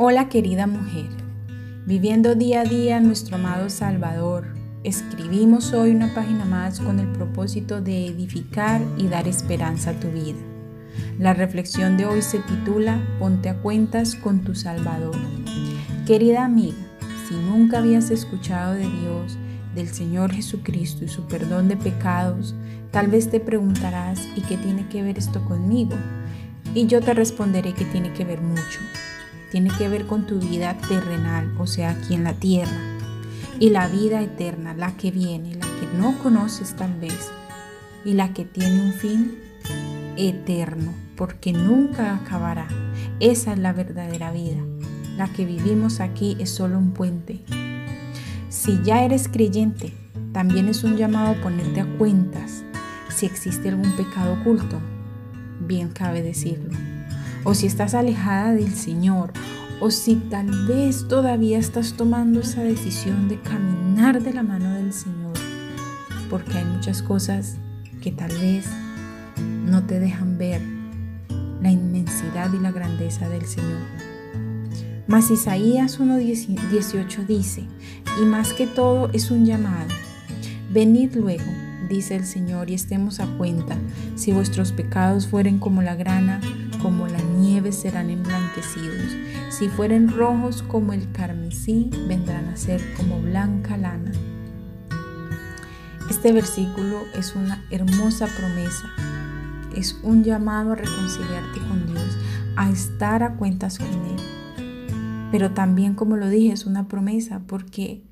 Hola querida mujer, viviendo día a día nuestro amado Salvador, escribimos hoy una página más con el propósito de edificar y dar esperanza a tu vida. La reflexión de hoy se titula Ponte a cuentas con tu Salvador. Querida amiga, si nunca habías escuchado de Dios, del Señor Jesucristo y su perdón de pecados, tal vez te preguntarás, ¿y qué tiene que ver esto conmigo? Y yo te responderé que tiene que ver mucho tiene que ver con tu vida terrenal, o sea, aquí en la tierra. Y la vida eterna, la que viene, la que no conoces tal vez, y la que tiene un fin eterno, porque nunca acabará. Esa es la verdadera vida. La que vivimos aquí es solo un puente. Si ya eres creyente, también es un llamado a ponerte a cuentas si existe algún pecado oculto. Bien cabe decirlo o si estás alejada del Señor, o si tal vez todavía estás tomando esa decisión de caminar de la mano del Señor, porque hay muchas cosas que tal vez no te dejan ver la inmensidad y la grandeza del Señor. Mas Isaías 1.18 dice, y más que todo es un llamado, venid luego, dice el Señor, y estemos a cuenta, si vuestros pecados fueren como la grana, serán emblanquecidos. Si fueren rojos como el carmesí, vendrán a ser como blanca lana. Este versículo es una hermosa promesa. Es un llamado a reconciliarte con Dios, a estar a cuentas con Él. Pero también, como lo dije, es una promesa porque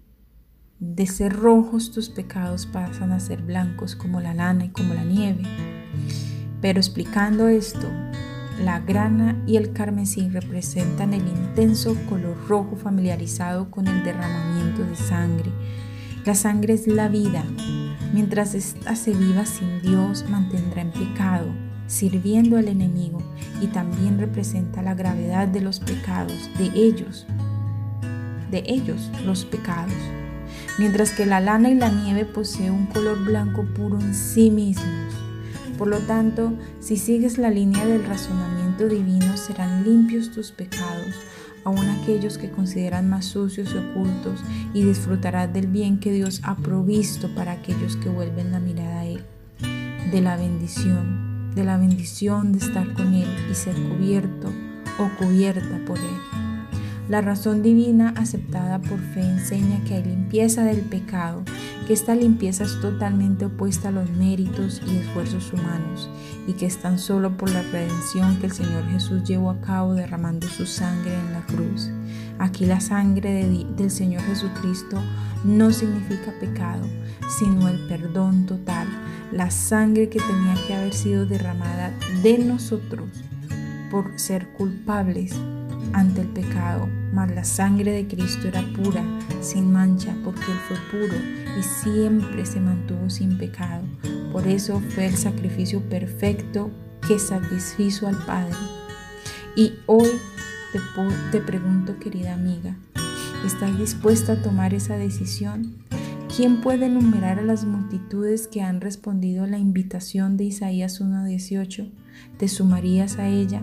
de ser rojos tus pecados pasan a ser blancos como la lana y como la nieve. Pero explicando esto, la grana y el carmesí representan el intenso color rojo familiarizado con el derramamiento de sangre. La sangre es la vida. Mientras ésta se viva sin Dios, mantendrá en pecado, sirviendo al enemigo, y también representa la gravedad de los pecados, de ellos, de ellos los pecados. Mientras que la lana y la nieve poseen un color blanco puro en sí mismos, por lo tanto, si sigues la línea del razonamiento divino, serán limpios tus pecados, aun aquellos que consideran más sucios y ocultos, y disfrutarás del bien que Dios ha provisto para aquellos que vuelven la mirada a Él, de la bendición, de la bendición de estar con Él y ser cubierto o cubierta por Él. La razón divina aceptada por fe enseña que hay limpieza del pecado, que esta limpieza es totalmente opuesta a los méritos y esfuerzos humanos y que es tan solo por la redención que el Señor Jesús llevó a cabo derramando su sangre en la cruz. Aquí la sangre del Señor Jesucristo no significa pecado, sino el perdón total, la sangre que tenía que haber sido derramada de nosotros por ser culpables ante el pecado, mas la sangre de Cristo era pura, sin mancha, porque Él fue puro y siempre se mantuvo sin pecado. Por eso fue el sacrificio perfecto que satisfizo al Padre. Y hoy te, te pregunto, querida amiga, ¿estás dispuesta a tomar esa decisión? ¿Quién puede enumerar a las multitudes que han respondido a la invitación de Isaías 1.18? ¿Te sumarías a ella?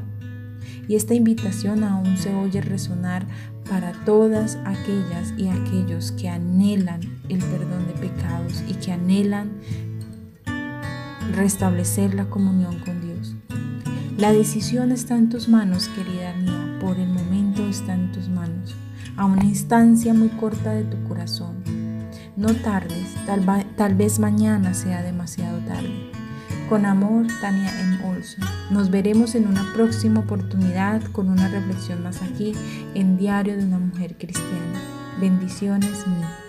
Y esta invitación aún se oye resonar para todas aquellas y aquellos que anhelan el perdón de pecados y que anhelan restablecer la comunión con Dios. La decisión está en tus manos, querida mía, por el momento está en tus manos, a una instancia muy corta de tu corazón. No tardes, tal, vez mañana sea demasiado tarde. Con amor, Tania M. Olson. Nos veremos en una próxima oportunidad con una reflexión más aquí en Diario de una Mujer Cristiana. Bendiciones mías.